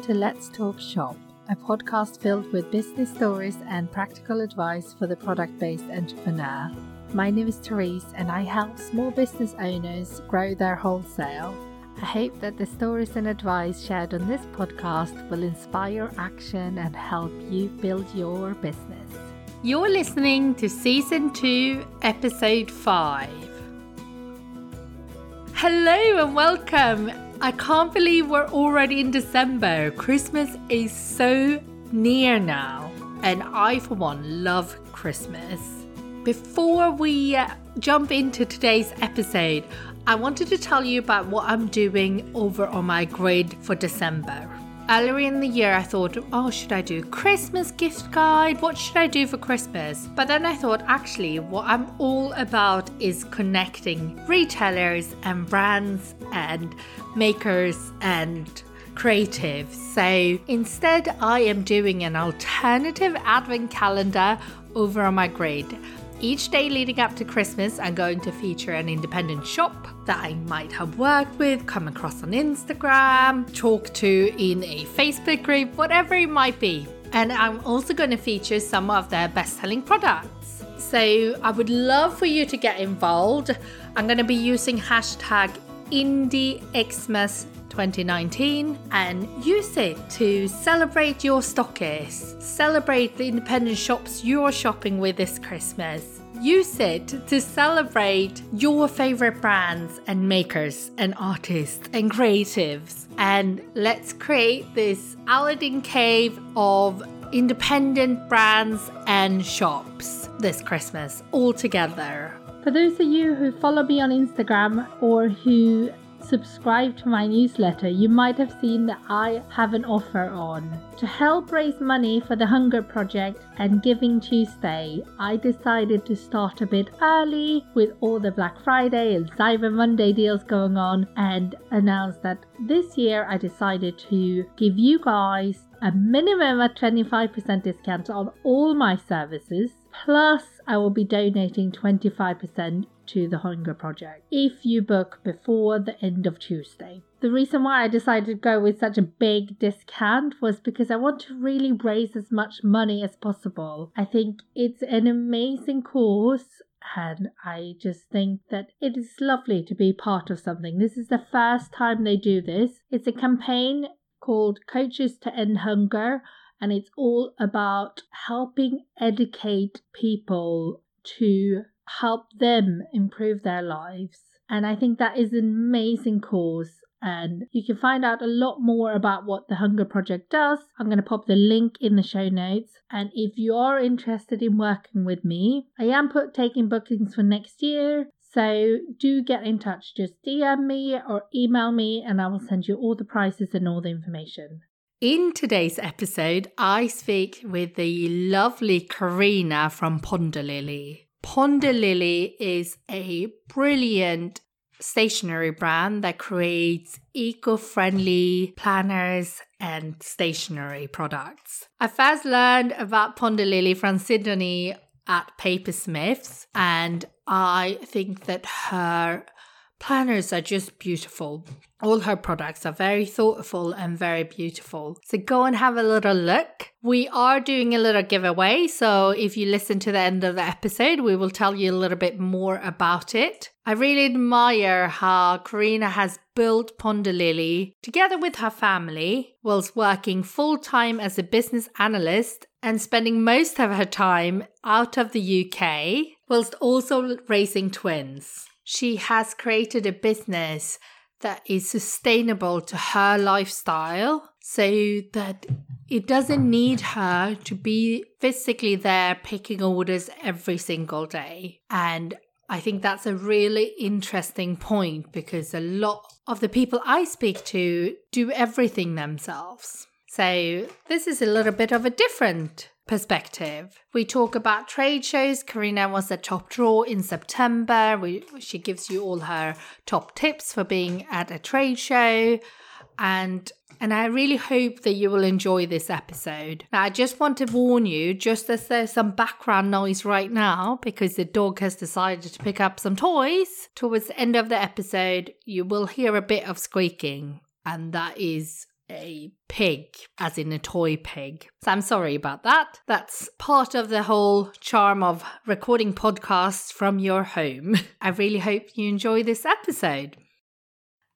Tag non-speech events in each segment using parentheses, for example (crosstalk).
Welcome to Let's Talk Shop, a podcast filled with business stories and practical advice for the product based entrepreneur. My name is Therese, and I help small business owners grow their wholesale. I hope that the stories and advice shared on this podcast will inspire action and help you build your business. You're listening to Season 2, Episode 5. Hello and welcome. I can't believe we're already in December. Christmas is so near now, and I, for one, love Christmas. Before we uh, jump into today's episode, I wanted to tell you about what I'm doing over on my grid for December earlier in the year, I thought, oh, should I do Christmas gift guide? What should I do for Christmas? But then I thought, actually, what I'm all about is connecting retailers and brands and makers and creatives. So instead, I am doing an alternative advent calendar over on my grid. Each day leading up to Christmas, I'm going to feature an independent shop that I might have worked with, come across on Instagram, talk to in a Facebook group, whatever it might be. And I'm also going to feature some of their best selling products. So I would love for you to get involved. I'm going to be using hashtag IndieXmas 2019 and use it to celebrate your stockists, celebrate the independent shops you're shopping with this Christmas. Use it to celebrate your favorite brands and makers and artists and creatives. And let's create this Aladdin cave of independent brands and shops this Christmas all together. For those of you who follow me on Instagram or who subscribe to my newsletter, you might have seen that I have an offer on. To help raise money for the Hunger Project and Giving Tuesday, I decided to start a bit early with all the Black Friday and Cyber Monday deals going on and announce that this year I decided to give you guys a minimum of 25% discount on all my services. Plus, I will be donating 25% to the Hunger Project if you book before the end of Tuesday. The reason why I decided to go with such a big discount was because I want to really raise as much money as possible. I think it's an amazing cause and I just think that it is lovely to be part of something. This is the first time they do this. It's a campaign called Coaches to End Hunger, and it's all about helping educate people to help them improve their lives. And I think that is an amazing cause. And you can find out a lot more about what the Hunger Project does. I'm going to pop the link in the show notes. And if you are interested in working with me, I am put taking bookings for next year. So do get in touch. Just DM me or email me, and I will send you all the prices and all the information. In today's episode, I speak with the lovely Carina from Ponderlily. Ponderlily is a brilliant stationery brand that creates eco friendly planners and stationery products. I first learned about Ponder Lily from Sydney at Papersmiths, and I think that her planners are just beautiful. All her products are very thoughtful and very beautiful. So go and have a little look. We are doing a little giveaway. So if you listen to the end of the episode, we will tell you a little bit more about it. I really admire how Carina has built Ponderlily together with her family whilst working full time as a business analyst and spending most of her time out of the UK whilst also raising twins. She has created a business that is sustainable to her lifestyle so that it doesn't need her to be physically there picking orders every single day. And I think that's a really interesting point because a lot of the people I speak to do everything themselves. So, this is a little bit of a different perspective. We talk about trade shows. Carina was a Top Drawer in September. We, she gives you all her top tips for being at a trade show. And and I really hope that you will enjoy this episode. Now, I just want to warn you, just as there's some background noise right now, because the dog has decided to pick up some toys, towards the end of the episode, you will hear a bit of squeaking, and that is a pig, as in a toy pig. So I'm sorry about that. That's part of the whole charm of recording podcasts from your home. (laughs) I really hope you enjoy this episode.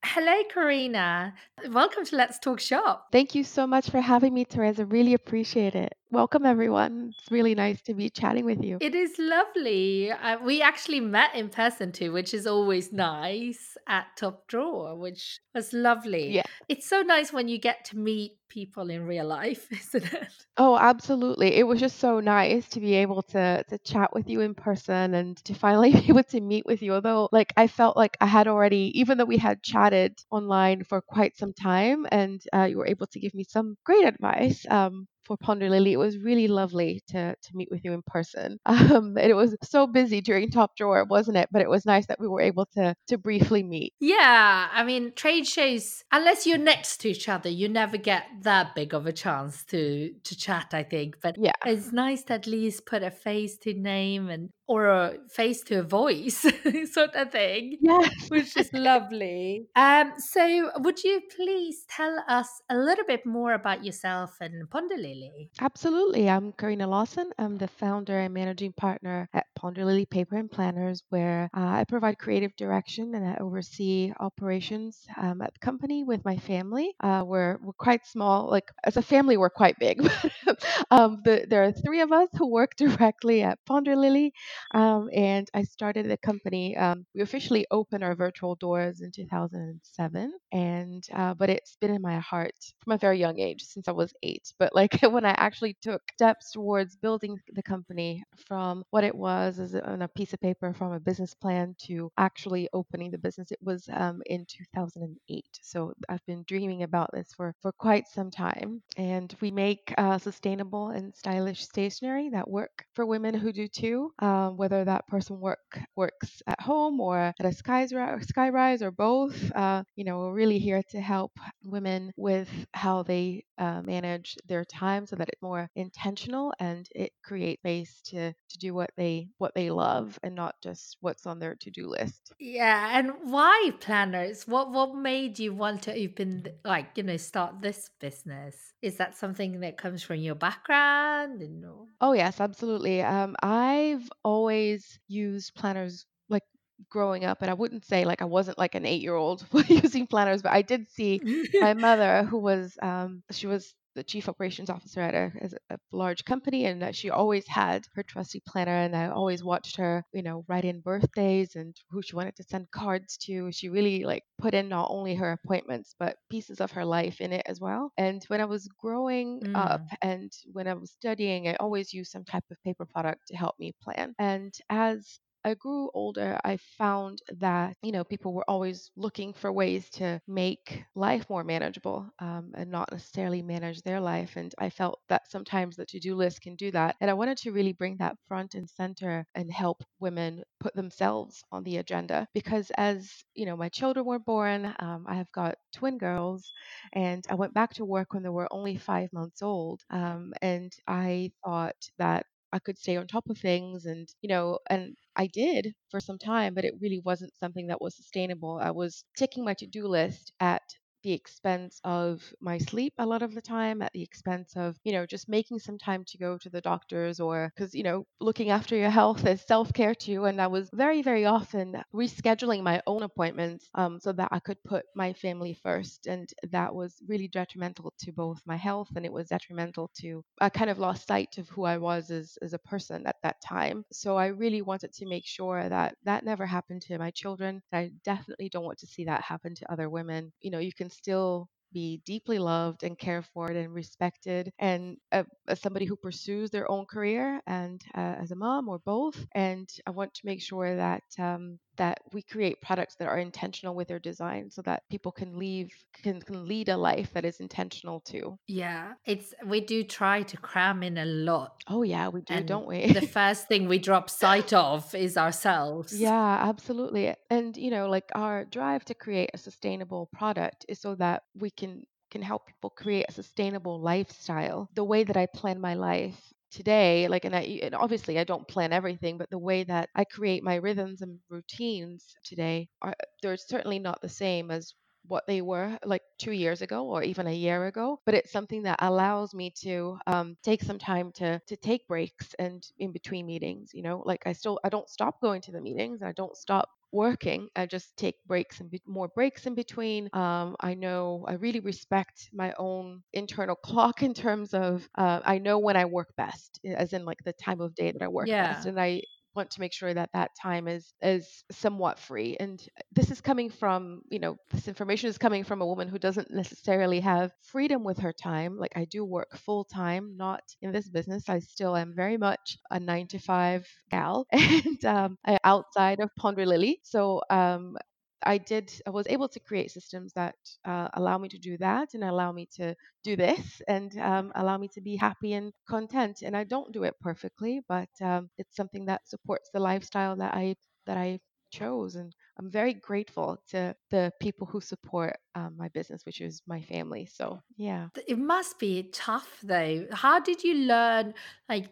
Hello, Carina. Welcome to Let's Talk Shop. Thank you so much for having me, Teresa. Really appreciate it. Welcome, everyone. It's really nice to be chatting with you. It is lovely. Uh, we actually met in person too, which is always nice at Top Drawer, which was lovely. Yeah. It's so nice when you get to meet people in real life, (laughs) isn't it? Oh, absolutely. It was just so nice to be able to to chat with you in person and to finally (laughs) be able to meet with you. Although, like, I felt like I had already, even though we had chatted online for quite some time, and uh, you were able to give me some great advice. Um, for Ponder Lily. It was really lovely to to meet with you in person. (laughs) Um, and it was so busy during Top Drawer, wasn't it? But it was nice that we were able to to briefly meet. Yeah, I mean, trade shows, unless you're next to each other, you never get that big of a chance to to chat. I think, but yeah, it's nice to at least put a face to name and or a face to a voice (laughs) sort of thing. Yes. which is lovely. Um, so would you please tell us a little bit more about yourself and Ponder Lily? Absolutely. I'm Carina Lawson. I'm the founder and managing partner at Ponder Lily Paper and Planners, where uh, I provide creative direction and I oversee operations um, at the company with my family. Uh, we're, we're quite small. Like as a family, we're quite big. (laughs) um, the, there are three of us who work (laughs) directly at Ponder Lily. Um, and I started the company. Um, we officially opened our virtual doors in 2007, and uh, but it's been in my heart from a very young age since I was eight. But like (laughs) when I actually took steps towards building the company from what it was as on a piece of paper from a business plan to actually opening the business, it was um, in 2008. So I've been dreaming about this for for quite some time, and we make uh, sustainable and stylish stationery that work for women who do too. Um, whether that person work works at home or at a skyrise or both. Uh, you know, we're really here to help women with how they uh, manage their time so that it's more intentional and it creates space to to do what they what they love and not just what's on their to-do list. Yeah, and why planners? What what made you want to open like you know start this business? Is that something that comes from your background? And... Oh yes, absolutely. Um, I've always used planners like growing up and I wouldn't say like I wasn't like an 8-year-old (laughs) using planners but I did see (laughs) my mother who was um she was the chief operations officer at a, a, large company and she always had her trusty planner and i always watched her you know write in birthdays and who she wanted to send cards to. She really like put in not only her appointments but pieces of her life in it as well. And when i was growing mm. up and when i was studying i always used some type of paper product to help me plan. And as I grew older, I found that, you know, people were always looking for ways to make life more manageable um, and not necessarily manage their life. And I felt that sometimes the to do list can do that. And I wanted to really bring that front and center and help women put themselves on the agenda because as, you know, my children were born, um, I have got twin girls and I went back to work when they were only five months old. Um, and I thought that I could stay on top of things and you know and I did for some time but it really wasn't something that was sustainable. I was ticking my to-do list at the expense of my sleep a lot of the time, at the expense of, you know, just making some time to go to the doctors or because, you know, looking after your health is self care too. And I was very, very often rescheduling my own appointments um, so that I could put my family first. And that was really detrimental to both my health and it was detrimental to, I kind of lost sight of who I was as, as a person at that time. So I really wanted to make sure that that never happened to my children. I definitely don't want to see that happen to other women. You know, you can still be deeply loved and cared for and respected and uh, as somebody who pursues their own career and uh, as a mom or both and i want to make sure that um, that we create products that are intentional with their design so that people can leave can, can lead a life that is intentional too. Yeah it's we do try to cram in a lot oh yeah we do and don't we? the (laughs) first thing we drop sight of is ourselves. Yeah absolutely and you know like our drive to create a sustainable product is so that we can can help people create a sustainable lifestyle. The way that i plan my life today like and i and obviously i don't plan everything but the way that i create my rhythms and routines today are they're certainly not the same as what they were like two years ago or even a year ago, but it's something that allows me to um, take some time to to take breaks and in between meetings. You know, like I still I don't stop going to the meetings. I don't stop working. I just take breaks and be- more breaks in between. Um, I know I really respect my own internal (laughs) clock in terms of uh, I know when I work best, as in like the time of day that I work Yeah. best, and I want to make sure that that time is is somewhat free and this is coming from you know this information is coming from a woman who doesn't necessarily have freedom with her time like i do work full time not in this business i still am very much a 9 to 5 gal (laughs) and um, outside of ponder lily so um, I did, I was able to create systems that uh, allow me to do that and allow me to do this and um, allow me to be happy and content. And I don't do it perfectly, but um, it's something that supports the lifestyle that I that I chose. And I'm very grateful to the people who support um, my business, which is my family. So yeah. It must be tough though. How did you learn? Like,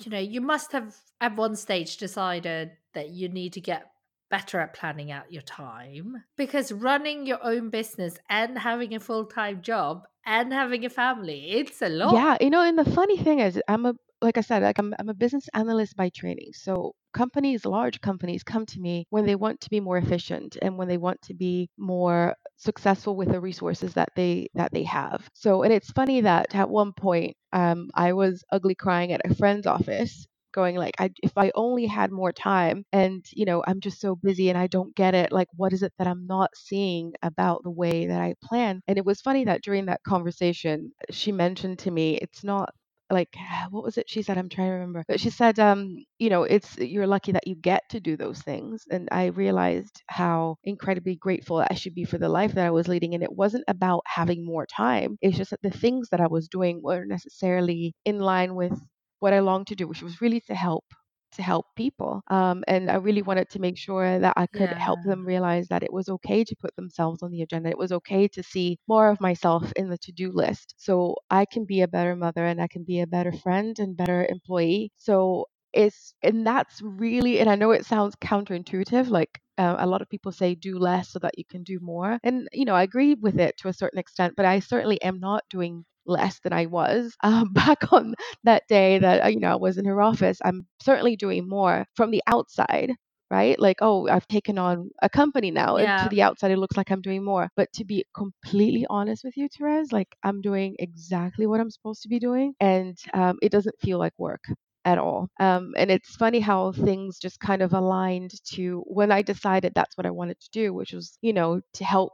you know, you must have at one stage decided that you need to get better at planning out your time because running your own business and having a full time job and having a family, it's a lot. Yeah, you know, and the funny thing is, I'm a like I said, like I'm I'm a business analyst by training. So companies, large companies, come to me when they want to be more efficient and when they want to be more successful with the resources that they that they have. So, and it's funny that at one point, um, I was ugly crying at a friend's office going like I, if i only had more time and you know i'm just so busy and i don't get it like what is it that i'm not seeing about the way that i plan? And it was funny that during that conversation she mentioned to me it's not like (sighs) what was it she said? I'm trying to remember. But she said um you know it's you're lucky that you get to do those things. And i realized how incredibly grateful i should be for the life that i was leading. And it wasn't about having more time. It's just that the things that i was doing weren't necessarily in line with what I longed to do, which was really to help to help people. Um, and I really wanted to make sure that I could help them realize that it was okay to put themselves on the agenda. It was okay to see more of myself in the to-do list, so I can be a better mother and I can be a better friend and better employee. So it's and that's really and I know it sounds counterintuitive, like uh, a lot of people say do less so that you can do more. And, you know, I agree with it to a certain extent, but I certainly am not doing less than I was um, (laughs) back on that day that, uh, you know, I was in her office. I'm certainly doing more from the outside. Right? Like, oh, I've taken on a company now. And Yeah. to the outside, it looks like I'm doing more. But to be completely honest with you, Therese, like I'm doing exactly what I'm supposed to be doing. And um, it doesn't feel like work at all. Um, and it's funny how things just kind of aligned to when I decided that's what I wanted to do, which was, you know, to help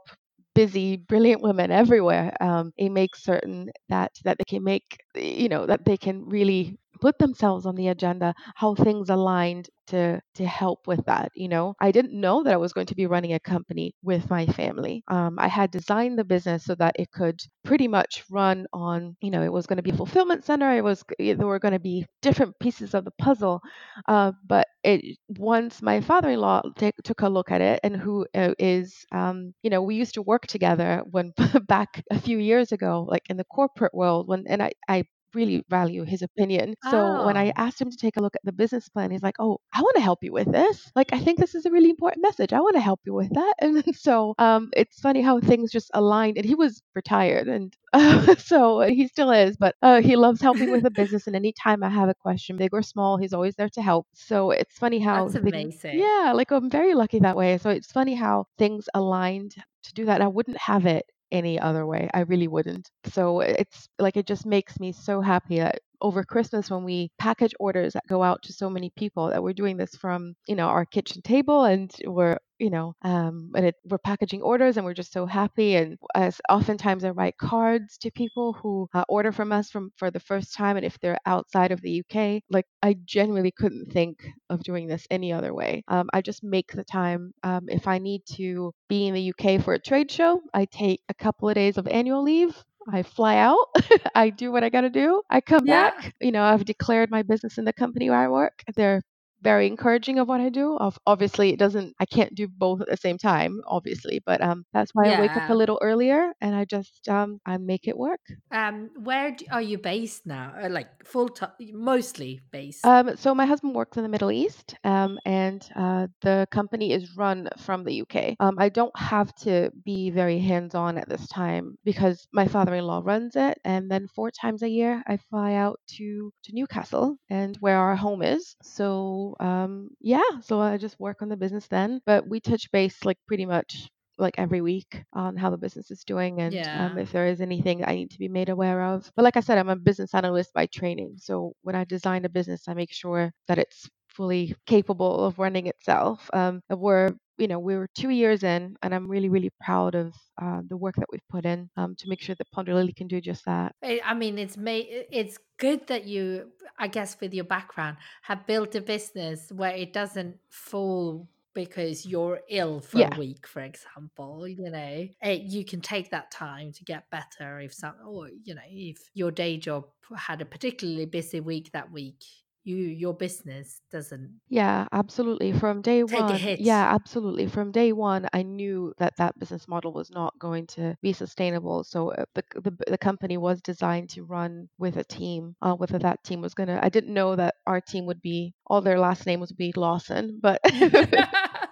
busy, brilliant women everywhere. Um, it makes certain that that they can make, you know, that they can really put themselves on the agenda, how things aligned to to help with that. You know, I didn't know that I was going to be running a company with my family. Um, I had designed the business so that it could pretty much run on, you know, it was going to be a fulfillment center. It was there were going to be different pieces of the puzzle, uh, but it once my father-in-law take, took a look at it, and who uh, is, um, you know, we used to work together when (laughs) back a few years ago, like in the corporate world, when and I, I really value his opinion. So when I Oh. asked him to take a look at the business plan, he's like, "Oh, I want to help you with this. Like, I think this is a really important message. I want to help you with that." (laughs) And so um, it's funny how things just aligned. And he was retired, and uh, (laughs) so he still is, but uh, he loves helping with the (laughs) business. And anytime I have a question, big or small, he's always there to help. So it's funny how That's things, amazing. yeah, like I'm very lucky that way. So it's funny how things aligned to do that. I wouldn't have it any other way. I really wouldn't. So it's like it just makes me so happy that over Christmas when we package orders that go out to so many people that we're doing this from, you know, our kitchen table and we're you know, um, and it, we're packaging orders and we're just so happy. And as oftentimes I write cards to people who uh, order from us from for the first time, and if they're outside of the UK, like I genuinely couldn't think of doing this any other way. Um, I just make the time. Um, if I need to be in the UK for a trade show, I take a couple of days of annual leave. I fly out. (laughs) I do what I got to do. I come Yeah. back. You know, I've declared my business in the company where I work. They're very encouraging of what I do. Of obviously, it doesn't. I can't do both at the same time, obviously, but um, that's why I wake up a little earlier and I just um, I make it work. Um, where d- are you based now? Uh, like full time, mostly based. Um, so my husband works in the Middle East, um, and uh, the company is run from the UK. Um, I don't have to be very hands-on at this time because my father-in-law runs it, and then four times a year I fly out to to Newcastle and where our home is. So um, yeah, so I just work on the business then, but we touch base like pretty much like every week on how the business is doing and um, if there is anything I need to be made aware of. But like I said, I'm a business analyst by training. So when I design a business, I make sure that it's fully capable of running itself. Um, we're you know we were two years in and i'm really really proud of uh, the work that we've put in um, to make sure that ponder lily can do just that I I mean, it's made. It's good that you, I guess, with your background, have built a business where it doesn't fall because you're ill for Yeah. a week, for example. You know, Eh, you can take that time to get better if some, or you know, if your day job had a particularly busy week that week, you your business doesn't. Yeah, absolutely. From day Take a one, hit. yeah, absolutely. From day one, I knew that that business model was not going to be sustainable. So uh, the the, the company was designed to run with a team. Uh, whether that team was gonna, I didn't know that our team would be all their last name would be Lawson, but (laughs) (laughs) (laughs)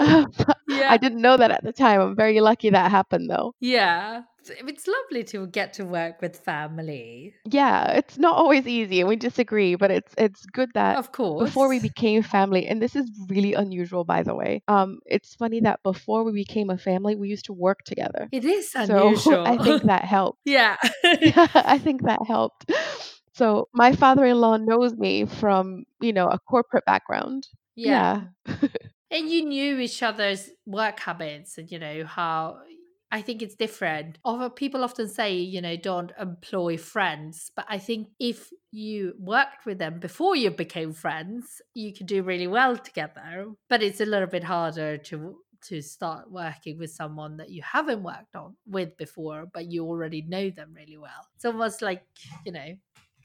(laughs) yeah. I didn't know that at the time. I'm very lucky that happened though. Yeah. It's lovely to get to work with family. Yeah, it's not always easy, and we disagree, but it's it's good that Of course. before we became family and this is really unusual by the way um it's funny that before we became a family we used to work together It is so unusual. (laughs) i think that helped (laughs) yeah. yeah i think that helped so my father-in-law knows me from you know a corporate background yeah. yeah And you knew each other's work habits and, you know, how I think it's different. People often say, you know, don't employ friends. But I think if you worked with them before you became friends, you could do really well together. But it's a little bit harder to to start working with someone that you haven't worked on with before, but you already know them really well. It's almost like, you know,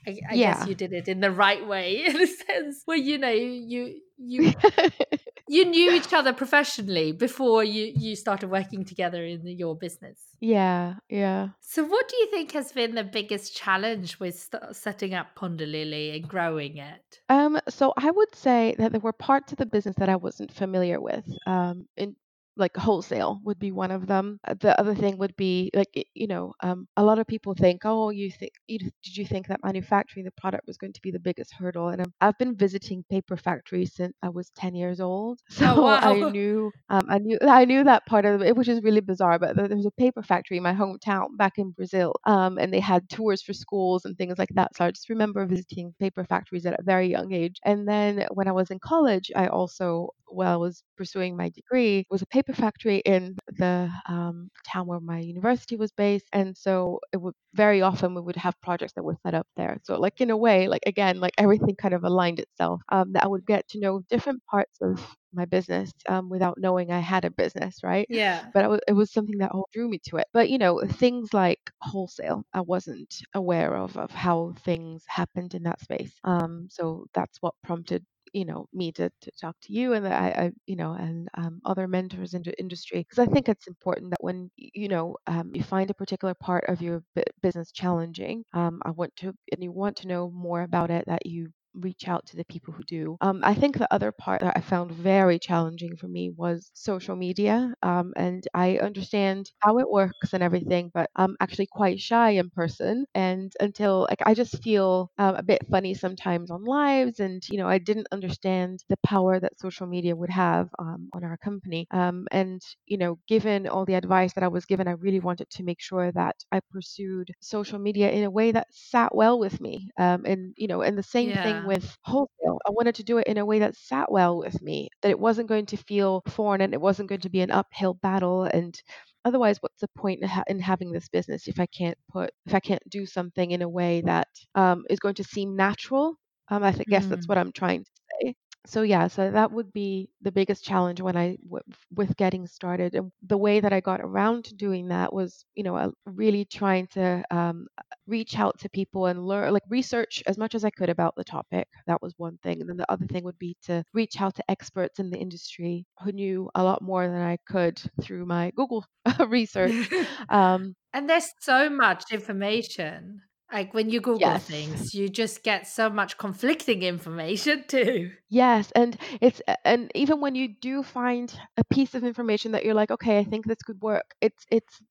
I, I Yeah. guess you did it in the right way (laughs) in a sense where you know you you (laughs) (laughs) you knew each other professionally before you you started working together in your business yeah yeah so what do you think has been the biggest challenge with st- setting up ponder lily and growing it Um, so I would say that there were parts of the business that I wasn't familiar with. Um, in like wholesale would be one of them. Uh, The other thing would be like you know, um, a lot of people think, oh, you think, you, did you think that manufacturing the product was going to be the biggest hurdle? And I've been visiting paper factories since I was 10 years old, (laughs) so I wow. knew, um, I knew, I knew that part of it, which is really bizarre. But there there was a paper factory in my hometown back in Brazil, um, and they had tours for schools and things like that. So I just remember visiting paper factories at a very young age. And then when I was in college, I also, while I was pursuing my degree, was a paper factory in the um, town where my university was based. And so it would very often we would have projects that were set up there. So like in a way, like again, like everything kind of aligned itself. Um, that I would get to know different parts of my business um, without knowing I had a business, right? yeah but it was, it was something that drew me to it. But you know, things like wholesale, I wasn't aware of of how things happened in that space. Um, so that's what prompted you know me to, to talk to you and I, I you know and um, other mentors in the industry because I think it's important that when you know um, you find a particular part of your bu- business challenging, um, I want to and you want to know more about it that you reach out to the people who do. Um, I think the other part that I found very challenging for me was social media. Um, and I understand how it works and everything, but I'm actually quite shy in person. And until, like, I just feel um, a bit funny sometimes on lives. And, you know, I didn't understand the power that social media would have um, on our company. Um, and, you know, given all the advice that I was given, I really wanted to make sure that I pursued social media in a way that sat well with me. Um, and, you know, and the same thing Yeah. with wholesale. I wanted to do it in a way that sat well with me, that it wasn't going to feel foreign and it wasn't going to be an uphill battle. And otherwise, what's the point in, ha- in having this business if I can't put, if I can't do something in a way that um, is going to seem natural? Um, I guess that's Mm. what I'm trying to say. So yeah, so that would be the biggest challenge when I w- with getting started. And the way that I got around to doing that was, you know, really trying to um, reach out to people and learn, like research as much as I could about the topic. That was one thing. And then the other thing would be to reach out to experts in the industry who knew a lot more than I could through my Google (laughs) research. (laughs) Um, and there's so much information. Like when you Google Yes. things, you just get so much conflicting information (laughs) too. Yes, and it's and even when you do find a piece of information that you're like, okay, I think this could work. It's it's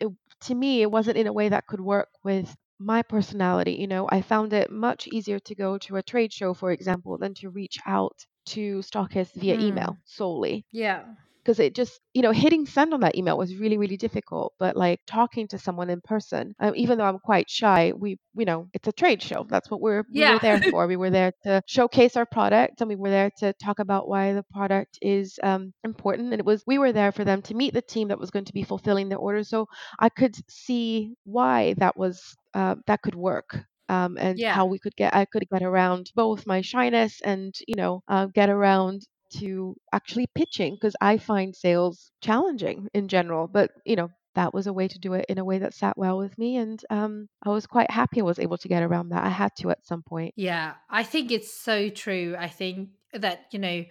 it, to me, it wasn't in a way that could work with my personality. You know, I found it much easier to go to a trade show, for example, than to reach out to stockists via Hmm. email solely Yeah. Because it just you know hitting send on that email was really really difficult but like talking to someone in person um, even though i'm quite shy we you know it's a trade show. That's what we're we were there (laughs) for. We were there to showcase our product and we were there to talk about why the product is um, important and it was we were there for them to meet the team that was going to be fulfilling their order so i could see why that was uh, that could work um, and Yeah. how we could get i could get around both my shyness and you know uh, get around to actually pitching because I find sales challenging in general. But you know, that was a way to do it in a way that sat well with me, and um, I was quite happy I was able to get around that. I had to at some point. Yeah, I think it's so true. I think that, you know,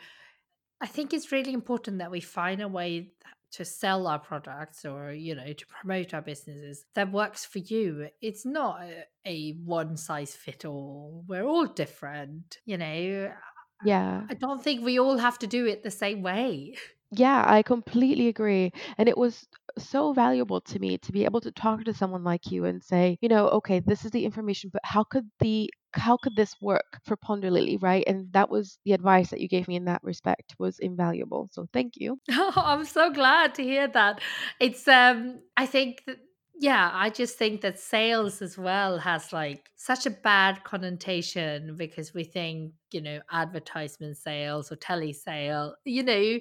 I think it's really important that we find a way to sell our products or, you know, to promote our businesses that works for you. It's not a, a one size fit all. We're all different, you know. Yeah. I don't think we all have to do it the same way. (laughs) Yeah, I completely agree. And it was so valuable to me to be able to talk to someone like you and say, you know, okay, this is the information, but how could the how could this work for Ponder Lily, right? And that was the advice that you gave me in that respect was invaluable. So thank you. Oh, (laughs) I'm so glad to hear that. It's um I think that yeah, I just think that sales as well has like such a bad connotation because we think, you know, advertisement sales or telesale, you know, you,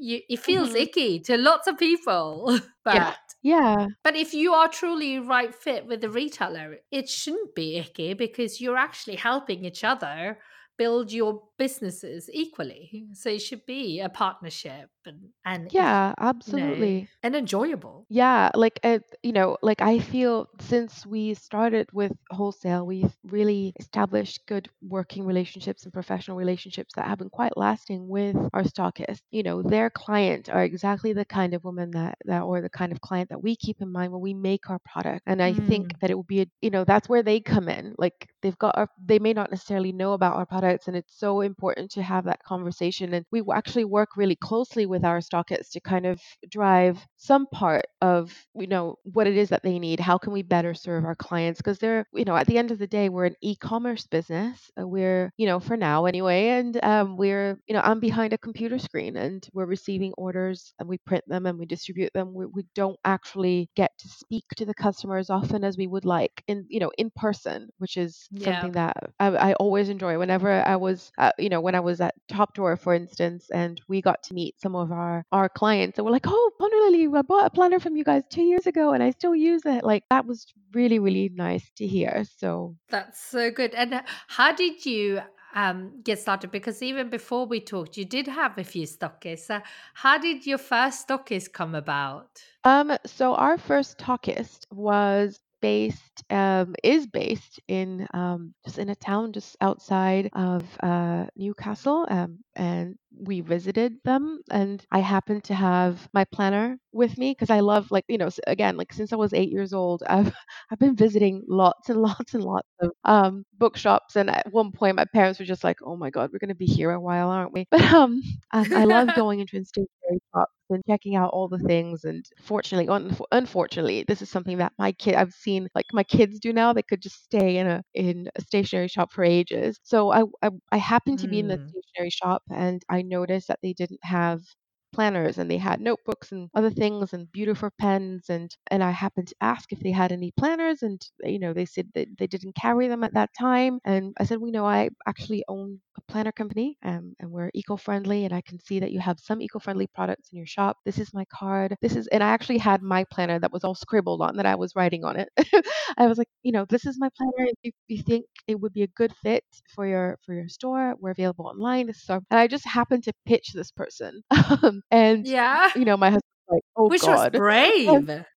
you, it feels Mhm. icky to lots of people. (laughs) but Yeah. Yeah. but if you are truly right fit with the retailer, it shouldn't be icky because you're actually helping each other build your businesses equally. So it should be a partnership and and Yeah, you know, absolutely. and enjoyable. Yeah, like uh, you know, like I feel since we started with wholesale, we've really established good working relationships and professional relationships that have been quite lasting with our stockists. You know, their client are exactly the kind of woman that that or the kind of client that we keep in mind when we make our product. And I think Mm. that it would be, a, you know, that's where they come in. Like they've got our, they may not necessarily know about our and it's so important to have that conversation. And we actually work really closely with our stockists to kind of drive some part of you know what it is that they need how can we better serve our clients because they're you know at the end of the day we're an e-commerce business uh, we're you know for now anyway and um, we're you know i'm behind a computer screen and we're receiving orders and we print them and we distribute them we, we don't actually get to speak to the customer as often as we would like in you know in person which is Yeah. something that I, I always enjoy whenever i was uh, you know when i was at Top Drawer for instance and we got to meet some of our our clients and we're like oh Ponder Lily I bought a planner from you guys two years ago and I still use it like that was really really nice to hear so That's so good. And uh, how did you um, get started? Because even before we talked, you did have a few stockists. Uh, how did your first stockist come about? um so our first stockist was based um is based in um just in a town just outside of uh Newcastle um and we visited them and I happened to have my planner with me because I love like you know again like since I was 8 years old I've (laughs) I've been visiting lots and (laughs) lots and lots of um bookshops and at one point my parents were just like oh my god we're going to be here a while aren't we (laughs) but um I, I love going into stationery shops and checking out all the things and fortunately un- unfortunately this is something that my kid I've seen like my kids do now they could just stay in a in a stationery shop for ages so I I, I happened to be in the Mm. stationery shop and I noticed that they didn't have planners and they had notebooks and other things and beautiful pens and and I happened to ask if they had any planners and you know they said that they didn't carry them at that time and I said we know I actually own a planner company um, and we're eco-friendly and I can see that you have some eco-friendly products in your shop. This is my card. This is and I actually had my planner that was all scribbled on that I was writing on it. (laughs) I was like you know this is my planner. If you, you think it would be a good fit for your for your store we're available online. This is our, and I just happened to pitch this person. (laughs) Um, and Yeah. you know my husband was like oh Which god was brave.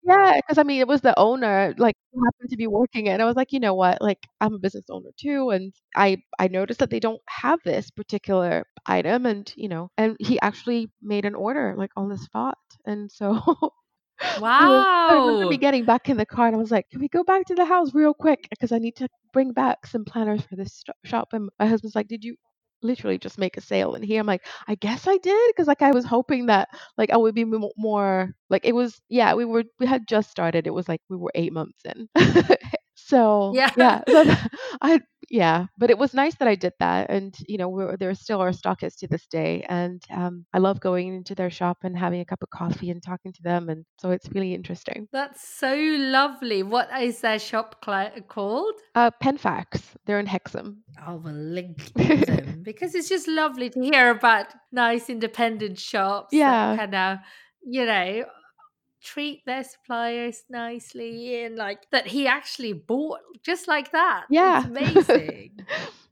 yeah, because I mean, it was the owner, like, who happened to be working it, and I was like, you know what, like, I'm a business owner too, and I I noticed that they don't have this particular item, and you know, and he actually made an order like on the spot, and so. (laughs) I was- I remember me getting back in the car and I was like, "Can we go back to the house real quick? Because I need to bring back some planners for this sto- shop." And my husband's like, "Did you literally just make a sale and here?" I'm like, "I guess I did," because like I was hoping that like I would be mo- more like it was. Yeah, we were we had just started. It was like we were eight months in. (laughs) So Yeah. yeah, (laughs) so I yeah, but it was nice that I did that, and you know we're they're still our stockists to this day, and um, I love going into their shop and having a cup of coffee and talking to them, and so it's really interesting. That's so lovely. What is their shop cli- called? Uh, Penfax, they're in Hexham. I will link (laughs) them because it's just lovely to hear about nice independent shops Yeah. that kind of, you know, treat their suppliers nicely and like that he actually bought just like that. Yeah. It's (laughs) amazing.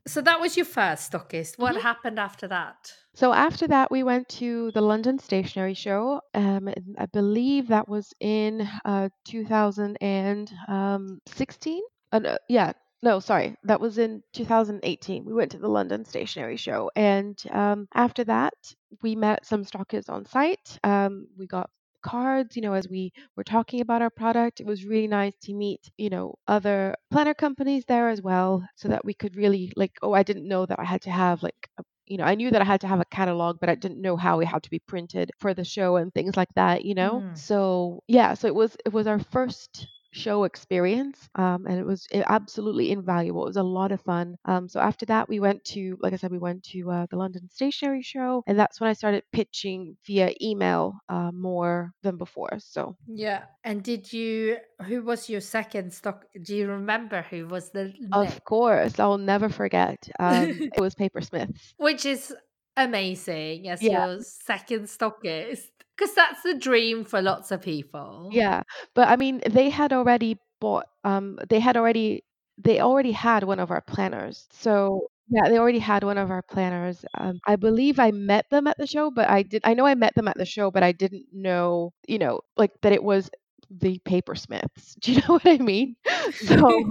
so that was your first stockist. What Mhm. happened after that? So after that, we went to the London Stationery Show. Um, I believe that was in uh, 2016. Uh, no, yeah, no, sorry, that was in 2018. We went to the London Stationery Show, and um, after that, we met some stockists on site. Um, we got cards you know as we were talking about our product it was really nice to meet you know other planner companies there as well so that we could really like oh i didn't know that i had to have like a you know, I knew that I had to have a catalog, but I didn't know how it had to be printed for the show and things like that, you know. Mm. So yeah, so it was it was our first show experience, um, and it was absolutely invaluable. It was a lot of fun. Um, so after that, we went to, like I said, we went to uh, the London Stationery Show, and that's when I started pitching via email uh, more than before. So Yeah. And did you, who was your second stock? Do you remember who was the of course, I'll never forget. Um, (laughs) it was Papersmiths. Which is amazing as Yeah. your second stockist. Because that's the dream for lots of people. Yeah, but I mean, they had already bought, um, they had already, they already had one of our planners. So yeah, they already had one of our planners. Um, I believe I met them at the show, but I did, I know I met them at the show, but I didn't know, you know, like that it was the Papersmiths. (laughs) Do you know what I mean? (laughs) So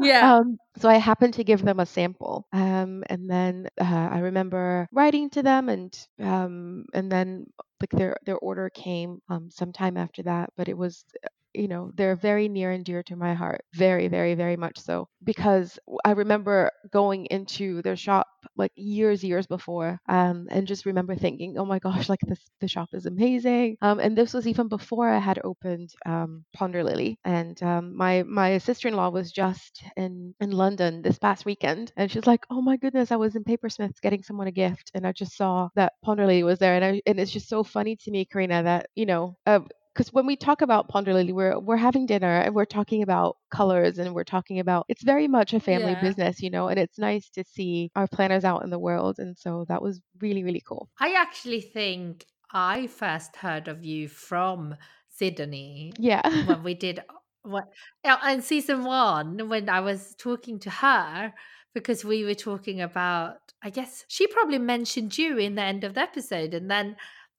yeah. um, so I happened to give them a sample, um, and then uh, I remember writing to them, and um, and then like their their order came um, sometime after that. But it was, uh, you know, they're very near and dear to my heart, very, very, very much so, because i remember going into their shop like years, years before, um, and just remember thinking, oh my gosh, like this the shop is amazing. Um, and this was even before I had opened um, Ponder Lily, and um, my my sister in law was just in in London this past weekend, and she's like, oh my goodness, I was in Papersmiths getting someone a gift, and I just saw that Ponder Lily was there, and I, and it's just so funny to me, Carina, that you know. Uh, because when we talk about Ponder Lily, we're we're having dinner and we're talking about colors and we're talking about it's very much a family Yeah. business, you know, and it's nice to see our planners out in the world, and so that was really really cool. I actually think I first heard of you from Sydney Yeah, when we did what uh, in season one when I was talking to her because we were talking about I guess she probably mentioned you in the end of the episode and then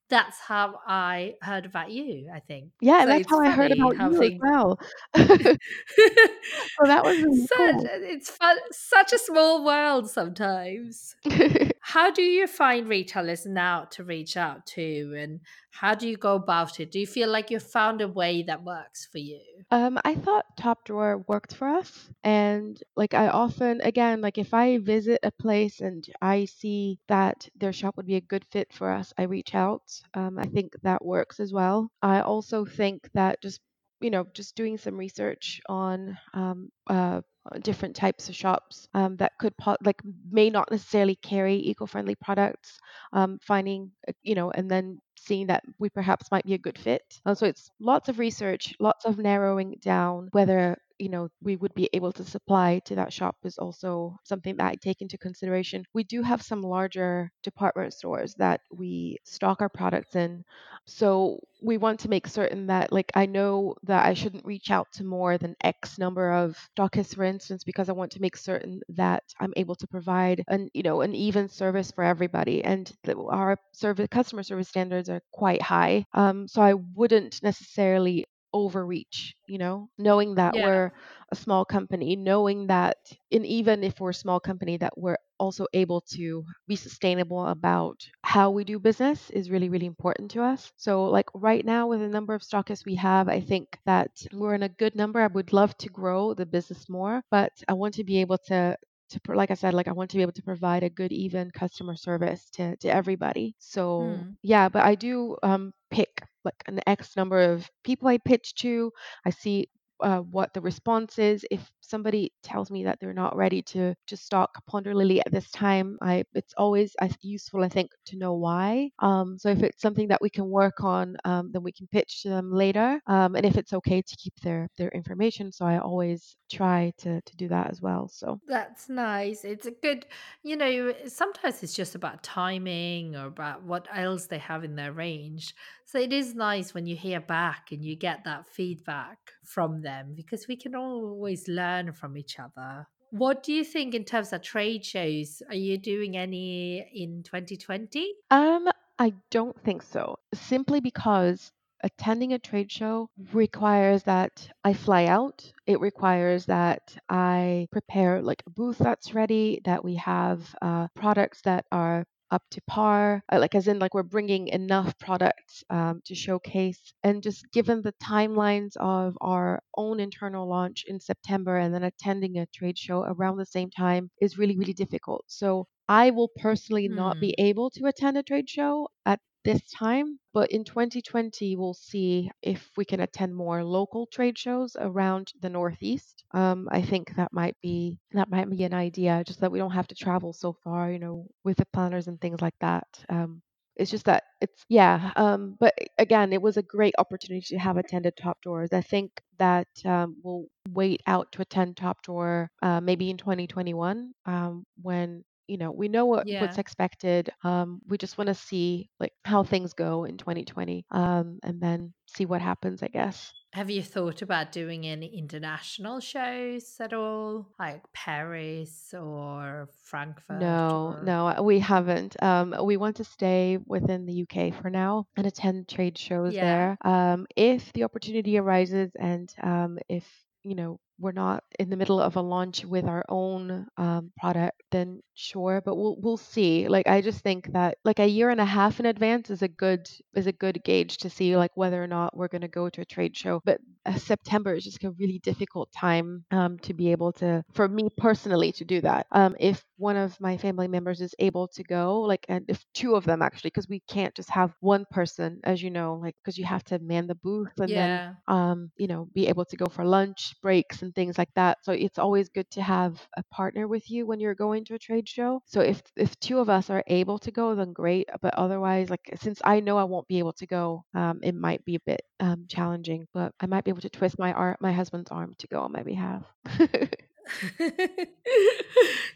that's how I heard about you, I think. yeah, So that's how I heard about you as well. (laughs) so that was (laughs) really such cool. it's fun such a small world sometimes. (laughs) How do you find retailers now to reach out to and how do you go about it? Do you feel like you've found a way that works for you? Um, I thought Top Drawer worked for us. And like I often, again, like if I visit a place and I see that their shop would be a good fit for us, I reach out. Um, I think that works as well. I also think that just you know, just doing some research on um, uh, different types of shops um, that could po- like may not necessarily carry eco-friendly products um, finding uh, you know and then seeing that we perhaps might be a good fit. Uh, so it's lots of research lots of narrowing down whether you know we would be able to supply to that shop is also something that I take into consideration. We do have some larger department stores that we stock our products in. So we want to make certain that like I know that I shouldn't reach out to more than X number of stockists, for instance, because I want to make certain that I'm able to provide an you know an even service for everybody. And our service customer service standards are quite high. Um, so I wouldn't necessarily overreach, you know, knowing that Yeah. we're a small company, knowing that, and even if we're a small company, that we're also able to be sustainable about how we do business is really, really important to us. So, like right now, with the number of stockists we have, I think that we're in a good number. I would love to grow the business more, but I want to be able to to like I said, like I want to be able to provide a good, even customer service to to everybody. So Mm. yeah, but I do um pick like an X number of people I pitch to. I see uh, what the response is. If somebody tells me that they're not ready to to stock Ponderlily at this time, I it's always useful I think to know why. Um, so if it's something that we can work on, um, then we can pitch to them later. Um, and if it's okay to keep their their information, so I always try to to do that as well. So That's nice. It's a good, you know, sometimes it's just about timing or about what else they have in their range. So it is nice when you hear back and you get that feedback from them because we can always learn from each other. What do you think in terms of trade shows? Are you doing any in 2020? Um, I don't think so. Simply because attending a trade show requires that I fly out. It requires that I prepare like a booth that's ready, that we have uh, products that are up to par, uh, like as in like we're bringing enough products um, to showcase. And just given the timelines of our own internal launch in September and then attending a trade show around the same time is really, really difficult. So I will personally not be able to attend a trade show at this time, but in 2020, we'll see if we can attend more local trade shows around the Northeast. Um, I think that might be that might be an idea, just that we don't have to travel so far, you know, with the planners and things like that. Um, it's just that it's yeah. Um, but again, it was a great opportunity to have attended Top Drawer I think that um, we'll wait out to attend Top Drawer uh, maybe in 2021 um, when you know we know what what's expected um we just want to see like how things go in 2020 um and then see what happens i guess Have you thought about doing any international shows at all, like Paris or Frankfurt? no or... no uh, we haven't um we want to stay within the uk for now and attend trade shows Yeah. there um if the opportunity arises and um if you know we're not in the middle of a launch with our own um, product, then sure. But we'll we'll see. Like I just think that like a year and a half in advance is a good is a good gauge to see like whether or not we're going to go to a trade show. But uh, September is just a really difficult time um, to be able to for me personally to do that. Um, if one of my family members is able to go, like and if two of them actually, because we can't just have one person, as you know, like because you have to man the booth and then um, you know, be able to go for lunch breaks and things like that. So it's always good to have a partner with you when you're going to a trade show. So if if two of us are able to go, then great. But otherwise, like since I know I won't be able to go, um, it might be a bit um, challenging. But I might be able to twist my arm, my husband's arm to go on my behalf. (laughs) (laughs)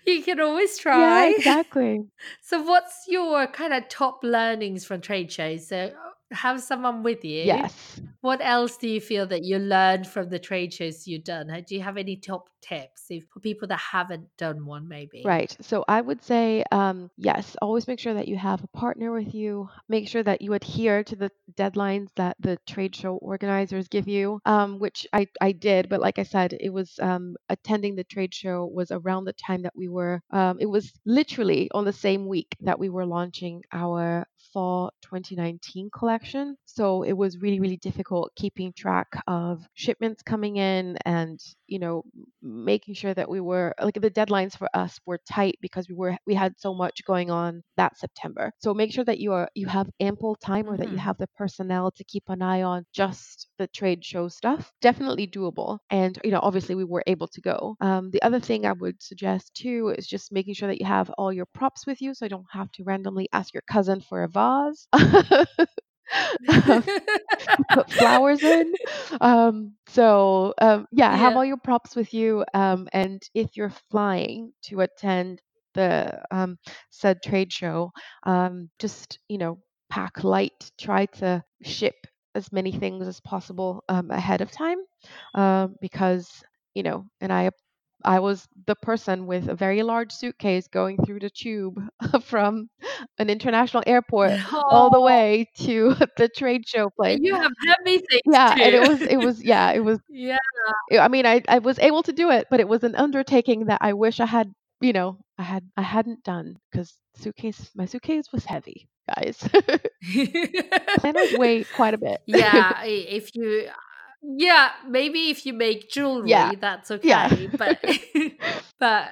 you can always yeah, try. exactly. (laughs) So, what's your kind of top learnings from trade shows? So, have someone with you. Yes. What else do you feel that you learned from the trade shows you've done? Do you have any top tips if, for people that haven't done one, maybe? Right. So I would say, um, yes, always make sure that you have a partner with you. Make sure that you adhere to the deadlines that the trade show organizers give you, um, which I, I did. But like I said, it was um, attending the trade show was around the time that we were, um, it was literally on the same week that we were launching our fall 2019 collection. So it was really, really difficult keeping track of shipments coming in and, you know, making sure that we were like the deadlines for us were tight because we were we had so much going on that September. So make sure that you are you have ample time or that you Mhm. have the personnel to keep an eye on just the trade show stuff. Definitely doable. And, you know, obviously we were able to go. Um, the other thing I would suggest too is just making sure that you have all your props with you so you don't have to randomly ask your cousin for a vase. (laughs) put flowers in. (laughs) Um, so um, yeah, have all your props with you. Um, and if you're flying to attend the um, said trade show, um, just you know pack light. Try to ship as many things as possible um, ahead of time, um, because you know. And I I was the person with a very large suitcase going through the tube (laughs) from an international airport (laughs) all the Oh, way to (laughs) the trade show place. you have heavy things Yeah, and it was it was yeah, it was Yeah. I mean I I was able to do it, but it was an undertaking that I wish I had, you know, I had I hadn't done because suitcase my suitcase was heavy, guys. (laughs) (laughs) Planners weigh quite a bit. Yeah, (laughs) if you, yeah, maybe if you make Yeah, jewelry, that's yeah. okay. But, but,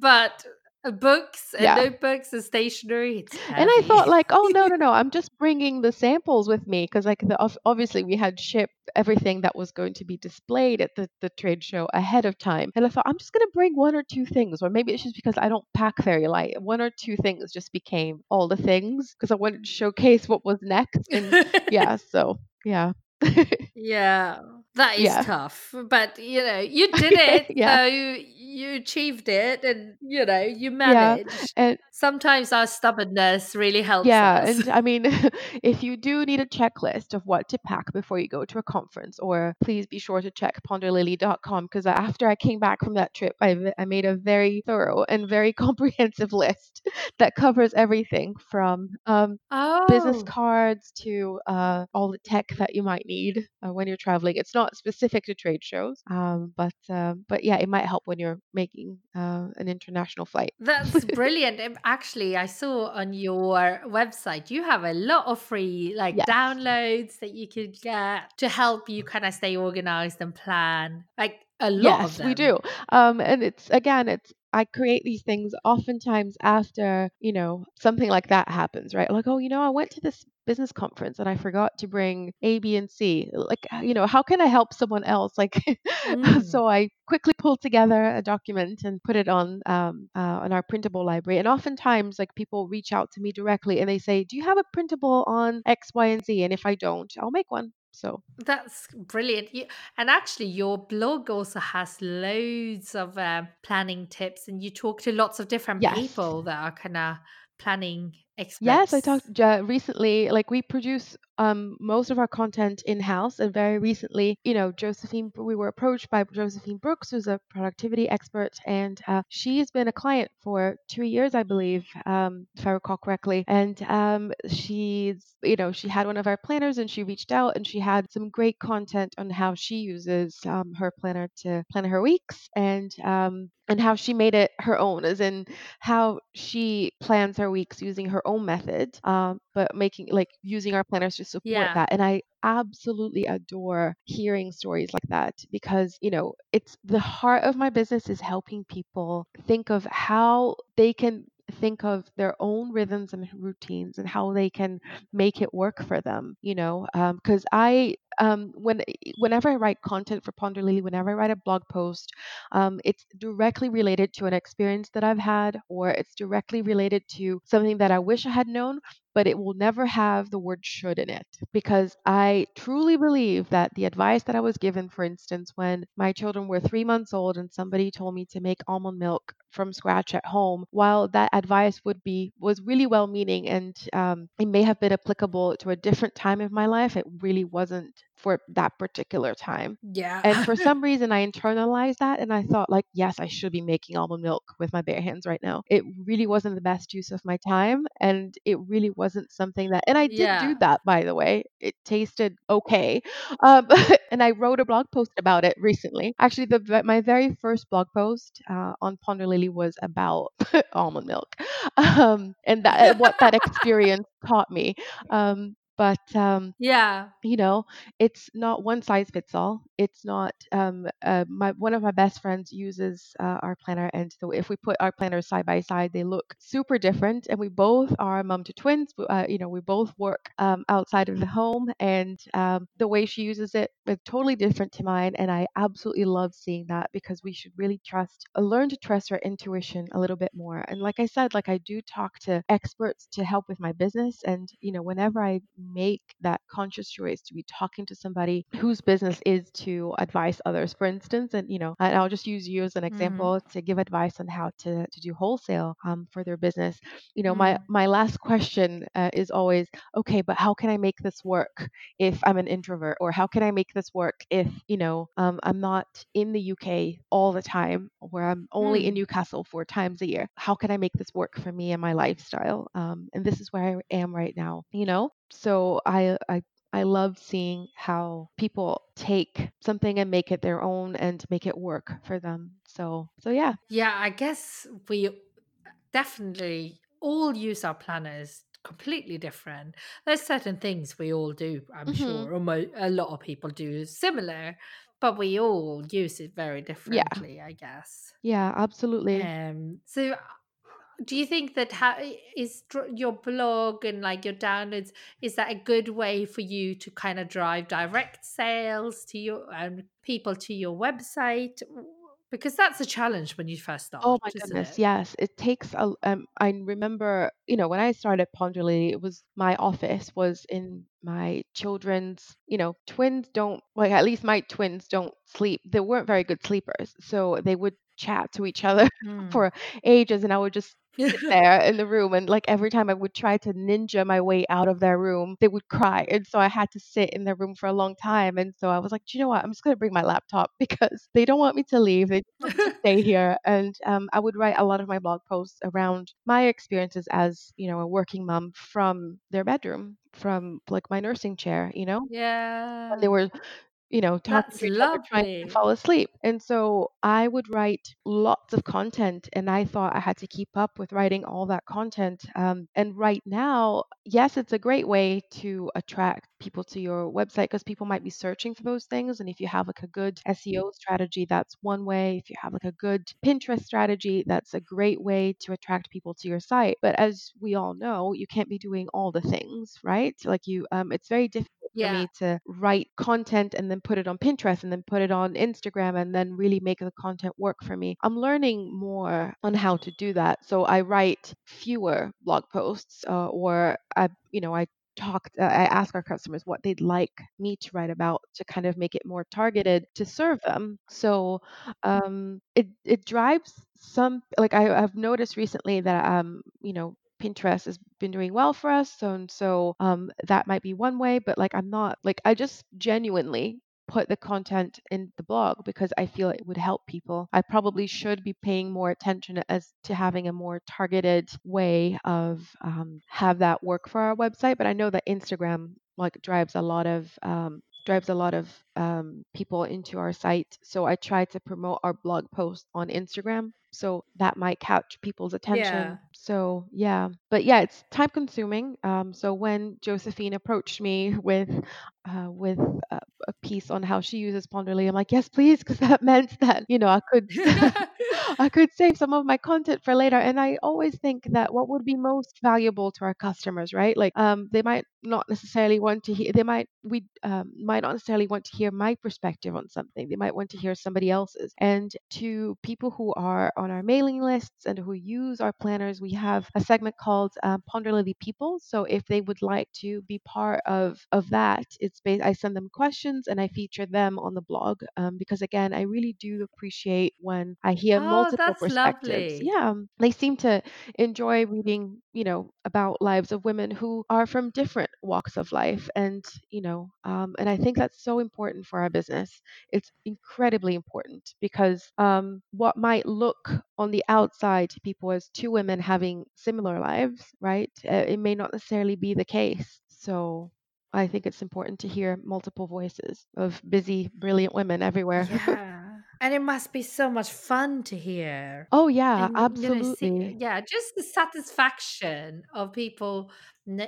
but uh, Uh, books and Yeah. notebooks and stationery, And I thought like, oh no, no, (laughs) no, I'm just bringing the samples with me because like the obviously we had shipped everything that was going to be displayed at the, the trade show ahead of time. And I thought I'm just gonna bring one or two things, or maybe it's just because I don't pack very light. One or two things just became all the things because I wanted to showcase what was next. And yeah, (laughs) so yeah. (laughs) Yeah, that is Yeah. tough. But you know, you (laughs) did it. Yeah. So you, achieved it and you know, you Yeah. managed. And Sometimes our stubbornness really helps Yeah, us. and I mean, (laughs) if you do need a checklist of what to pack before you go to a conference, or please be sure to check ponderlily.com because after I came back from that trip, I, I made a very thorough and very (laughs) comprehensive list that covers everything from um, business Oh, cards to uh, all the tech that you might need uh, when you're traveling. It's not specific to trade shows, um, but um, but yeah, it might help when you're making uh, an international flight. that's (laughs) brilliant. Actually, I saw on your website you have a lot of free like Yes. downloads that you could get to help you kind of stay organized and plan. Like a lot of Yes, we do. Um, and it's again, it's I create these things oftentimes after, you know, something like that happens, right? Like, oh, you know, I went to this business conference and I forgot to bring A, B, and C. Like, uh, you know, how can I help someone else? Like, (laughs) Mm. so I quickly pulled together a document and put it on um, uh, on our printable library. And oftentimes, like people reach out to me directly and they say, "Do you have a printable on X, Y, and Z?" And if I don't, I'll make one. So That's brilliant. You, and actually, your blog also has loads of uh, planning tips, and you talk to lots of different yes. people that are kind of planning Yes, I talked uh, recently. Like we produce um, most of our content in house, and very recently, you know, Josephine, we were approached by Josephine Brooks, who's a productivity expert, and uh, she's been a client for two years, I believe, um, if I recall correctly. And um, she's, you know, she had one of our planners, and she reached out, and she had some great content on how she uses um, her planner to plan her weeks, and um, and how she made it her own, as in how she plans her weeks using her own method, um, but making like using our planners to support Yeah. that. And I absolutely adore hearing stories like that because, you know, it's the heart of my business is helping people think of how they can think of their own rhythms and routines and how they can make it work for them you know because i um, when whenever i write content for Ponderlily whenever i write a blog post um, it's directly related to an experience that I've had, or it's directly related to something that I wish I had known, but it will never have the word should in it. Because I truly believe that the advice that I was given, for instance, when my children were three months old and somebody told me to make almond milk from scratch at home, while that advice would be was really well meaning and um, it may have been applicable to a different time of my life, it really wasn't for that particular time. Yeah. And for (laughs) some reason, I internalized that and I thought, like, yes, I should be making almond milk with my bare hands right now. It really wasn't the best use of my time. And it really wasn't something that, and I did yeah. do that, by the way. It tasted okay. Um, (laughs) and I wrote a blog post about it recently. Actually, the my very first blog post uh, on Ponderlily was about (laughs) almond milk um, and that what that experience taught me. Um, but um, yeah. you know, it's not one size fits all. It's not um, uh, my one of my best friends uses uh, our planner and so if we put our planners side by side they look super different and we both are mom to twins uh, you know we both work um, outside of the home and um, the way she uses it is totally different to mine and i absolutely love seeing that because we should really trust uh, learn to trust our intuition a little bit more and like i said like i do talk to experts to help with my business and you know whenever i make that conscious choice to be talking to somebody whose business is to advise others for instance and you know and i'll just use you as an example mm. to give advice on how to, to do wholesale um, for their business you know mm. my my last question uh, is always okay but how can i make this work if i'm an introvert or how can i make this work if you know um, i'm not in the uk all the time where i'm only mm. in newcastle four times a year how can i make this work for me and my lifestyle um, and this is where i am right now you know so i i I love seeing how people take something and make it their own and make it work for them. So, so yeah. Yeah, I guess we definitely all use our planners completely different. There's certain things we all do, I'm mm-hmm. sure, almost a lot of people do similar, but we all use it very differently, yeah. I guess. Yeah, absolutely. Um, so do you think that how is your blog and like your downloads is that a good way for you to kind of drive direct sales to your and people to your website because that's a challenge when you first start oh my goodness it? yes it takes a um, i remember you know when i started Ponderlily it was my office was in my children's you know twins don't like at least my twins don't sleep they weren't very good sleepers so they would chat to each other (laughs) mm. for ages and I would just sit there in the room and like every time I would try to ninja my way out of their room, they would cry. And so I had to sit in their room for a long time. And so I was like, Do you know what? I'm just gonna bring my laptop (laughs) because they don't want me to leave. They want to (laughs) stay here. And um, I would write a lot of my blog posts around my experiences as, you know, a working mom from their bedroom from like my nursing chair, you know? Yeah. When they were you know, talking That's to each other, trying to fall asleep. And so I would write lots of content, and I thought I had to keep up with writing all that content. Um, and right now, yes, it's a great way to attract people to your website because people might be searching for those things. And if you have like a good SEO strategy, that's one way. If you have like a good Pinterest strategy, that's a great way to attract people to your site. But as we all know, you can't be doing all the things, right? Like you, um, it's very difficult yeah. for me to write content and then put it on Pinterest and then put it on Instagram and then really make the content work for me. I'm learning more on how to do that. So I write fewer blog posts uh, or I, you know, I talk uh, i ask our customers what they'd like me to write about to kind of make it more targeted to serve them so um, it it drives some like I, i've noticed recently that um you know Pinterest has been doing well for us. So, and so um, that might be one way, but like I'm not like I just genuinely put the content in the blog because I feel it would help people. I probably should be paying more attention as to having a more targeted way of um, have that work for our website. But I know that Instagram like drives a lot of um, drives a lot of um, people into our site. So I try to promote our blog posts on Instagram. So that might catch people's attention. Yeah. So yeah, but yeah, it's time consuming. Um, so when Josephine approached me (laughs) with uh, with a, a, piece on how she uses Ponderlily, I'm like, yes, please, because (laughs) that meant that you know I could (laughs) I could save some of my content for later. And I always think that what would be most valuable to our customers, right? Like um, they might not necessarily want to hear. They might we um, might not necessarily want to hear my perspective on something. They might want to hear somebody else's. And to people who are on our mailing lists and who use our planners, we have a segment called um, Ponderlily People. So if they would like to be part of of that, it's based. I send them questions and I feature them on the blog um, because again, I really do appreciate when I hear oh, multiple perspectives. Lovely. Yeah, they seem to enjoy reading, you know, about lives of women who are from different walks of life, and you know, um, and I think that's so important for our business. It's incredibly important because um, what might look on the outside to people as two women having similar lives, right? Uh, it may not necessarily be the case. So I think it's important to hear multiple voices of busy, brilliant women everywhere. Yeah. And it must be so much fun to hear. Oh yeah, And, you know, see, absolutely. yeah, just the satisfaction of people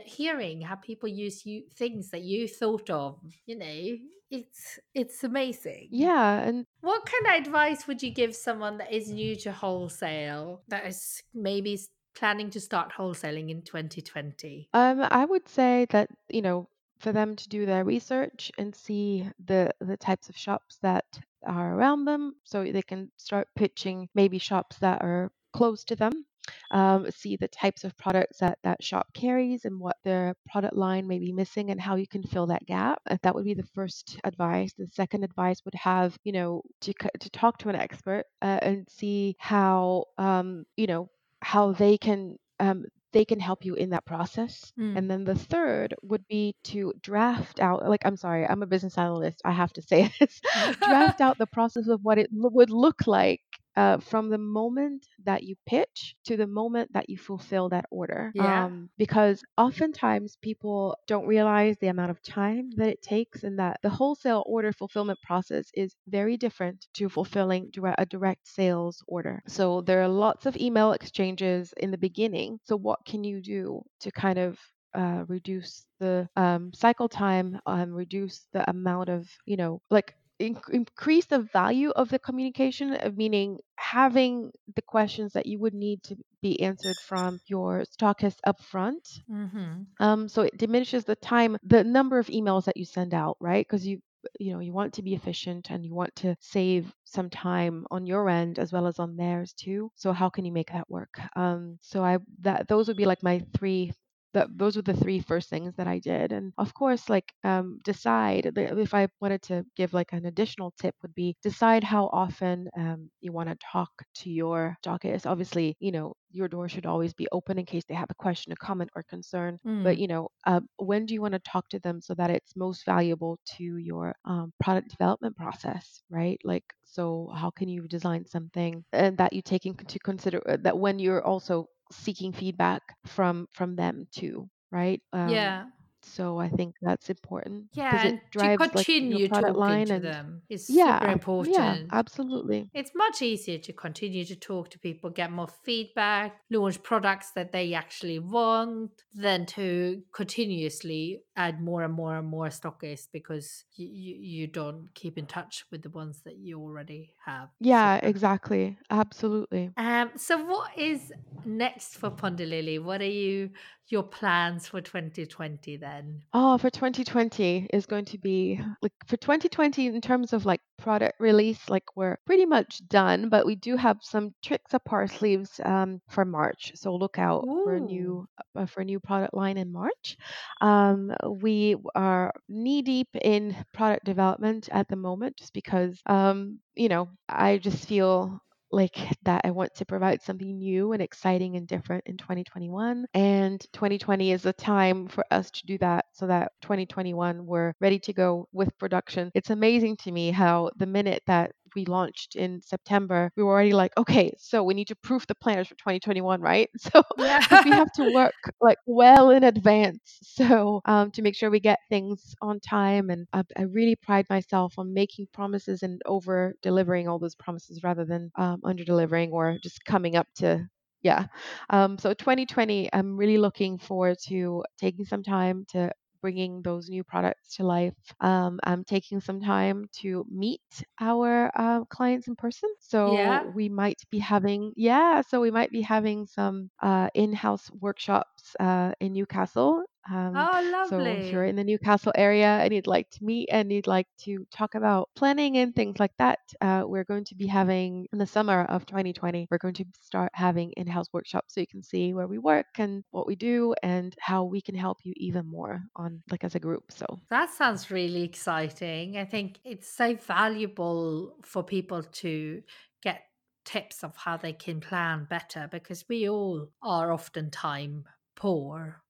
hearing how people use you things that you thought of, you know, it's it's amazing. Yeah, and What kind of advice would you give someone that is new to wholesale, that is maybe planning to start wholesaling in 2020? um I would say that, you know, for them to do their research and see the the types of shops that are around them so they can start pitching maybe shops that are close to them. Um, see the types of products that that shop carries and what their product line may be missing and how you can fill that gap. Uh, That would be the first advice. The second advice would have, you know, to to talk to an expert uh, and see how, um, you know, how they can um, they can help you in that process. Mm. And then the third would be to draft out, like, I'm sorry, I'm a business analyst. I have to say (laughs) this (laughs) draft out the process of what it would look like uh, from the moment that you pitch to the moment that you fulfill that order. Yeah. Um, because oftentimes people don't realize the amount of time that it takes, and that the wholesale order fulfillment process is very different to fulfilling a direct sales order. So there are lots of email exchanges in the beginning. So, what can you do to kind of uh, reduce the um, cycle time, um, reduce the amount of, you know, like in- increase the value of the communication, uh, meaning having the questions that you would need to be answered from your stockist upfront. hmm Um, so it diminishes the time, the number of emails that you send out, right? Because you you know you want to be efficient and you want to save some time on your end as well as on theirs too so how can you make that work um so i that those would be like my three that those were the three first things that I did. And of course, like um, decide if I wanted to give like an additional tip would be decide how often um, you want to talk to your stockists. Obviously, you know your door should always be open in case they have a question, a comment, or concern. But Mm. you know, uh, when do you want to talk to them so that it's most valuable to your um, product development process, right? Like, so how can you design something and that you take into consider uh, that when you're also seeking feedback from from them too, right? Um, Yeah. So I think that's important Yeah, it and to drives like continue talking line to and them is yeah, super ab- yeah, important. absolutely. It's much easier to continue to talk to people, get more feedback, launch products that they actually want, than to continuously add more and more and more stockists because you, you, you don't keep in touch with the ones that you already have. Yeah, Super. exactly. Absolutely. Um, so what is next for Ponderlily? What are you your plans for 2020 then? Oh, for 2020 is going to be like for 2020 in terms of like product release, like we're pretty much done, but we do have some tricks up our sleeves um, for March. So look out for a new uh, for a new product line in March. Um, we are knee deep in product development at the moment, just because um, you know I just feel like that I want to provide something new and exciting and different in 2021. And 2020 is the time for us to do that so that 2021 we're ready to go with production. It's amazing to me how the minute that we launched in September, we were already like, okay, so we need to proof the planners for 2021, right? (laughs) So Yeah. we have to work like well in advance (laughs) so um, to make sure we get things on time and I, I really pride myself on making promises and over delivering all those promises rather than um, under delivering or just coming up to yeah um, so 2020 i'm really looking forward to taking some time to bringing those new products to life. Um, I'm taking some time to meet our uh, clients in person. So Yeah. we might be having, yeah, so we might be having some uh, in house workshops uh, in Newcastle. Um, Oh, so if you're in the Newcastle area and you'd like to meet and you'd like to talk about planning and things like that, uh, we're going to be having in the summer of 2020, we're going to start having in-house workshops so you can see where we work and what we do and how we can help you even more on like as a group. So That sounds really exciting. I think it's so valuable for people to get tips of how they can plan better because we all are often time poor,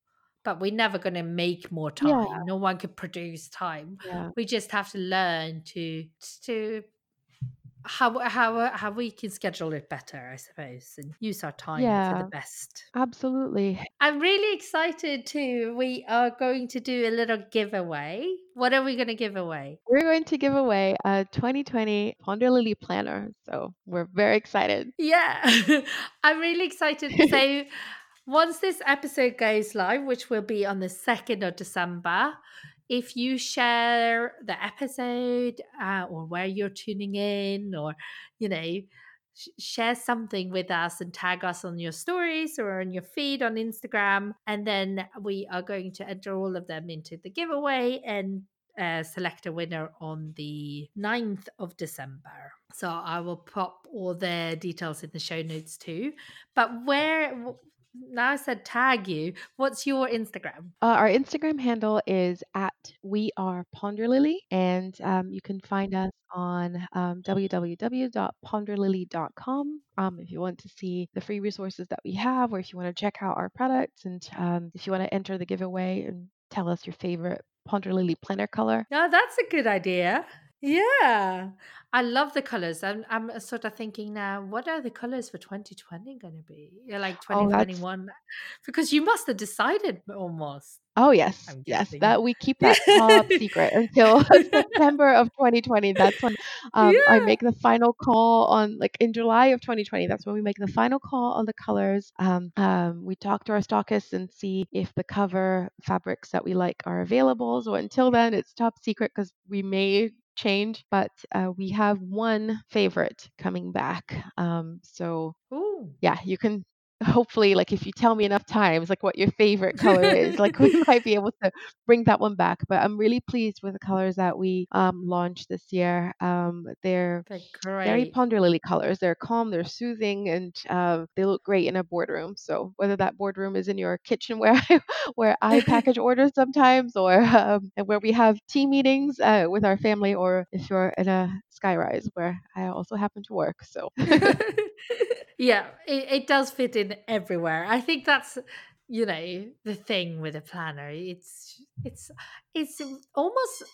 but we're never going to make more yeah, time. No one can produce time. yeah, We just have to learn to to how how how we can schedule it better, I suppose, and use our time for the best. absolutely. I'm really excited too. We are going to do a little giveaway. What are we going to give away? We're going to give away a 2020 Ponderlily planner. So we're very excited. Yeah, (laughs) I'm really excited. So, (laughs) (laughs) once this episode goes live, which will be on the 2nd of December, if you share the episode uh, or where you're tuning in, or, you know, sh- share something with us and tag us on your stories or on your feed on Instagram. And then we are going to enter all of them into the giveaway and uh, select a winner on the 9th of December. So I will pop all the details in the show notes too. But where now I said tag you, what's your Instagram? Uh, our Instagram handle is at we are ponderlily, and um, you can find us on um, www.ponderlily.com um, if you want to see the free resources that we have, or if you want to check out our products, and um, if you want to enter the giveaway and tell us your favorite Ponderlily planner color. No, that's a good idea. Yeah. I love the colors. I'm I'm sort of thinking now, what are the colors for 2020 going to be? Yeah, like Oh, 2021. (laughs) Because you must have decided almost, Oh yes, yes. That we keep (laughs) that top secret until (laughs) September of 2020. That's when um, I make the final call on, like in July of 2020. That's when we make the final call on the colors. Um, um, we talk to our stockists and see if the cover fabrics that we like are available. So until then, it's top secret because we may change, but uh, we have one favorite coming back. Um, so Ooh. yeah, you can hopefully like if you tell me enough times like what your favorite color is, like we (laughs) might be able to bring that one back. But I'm really pleased with the colors that we um, launched this year. Um, they're They're very Ponderlily colors. They're calm, they're soothing, and um, they look great in a boardroom. So whether that boardroom is in your kitchen (laughs) where I where I package (laughs) orders sometimes, or um, and where we have team meetings uh, with our family, or if you're in a skyrise where I also happen to work. So yeah, it, it does fit in everywhere. I think that's you know the thing with a planner. It's it's it's almost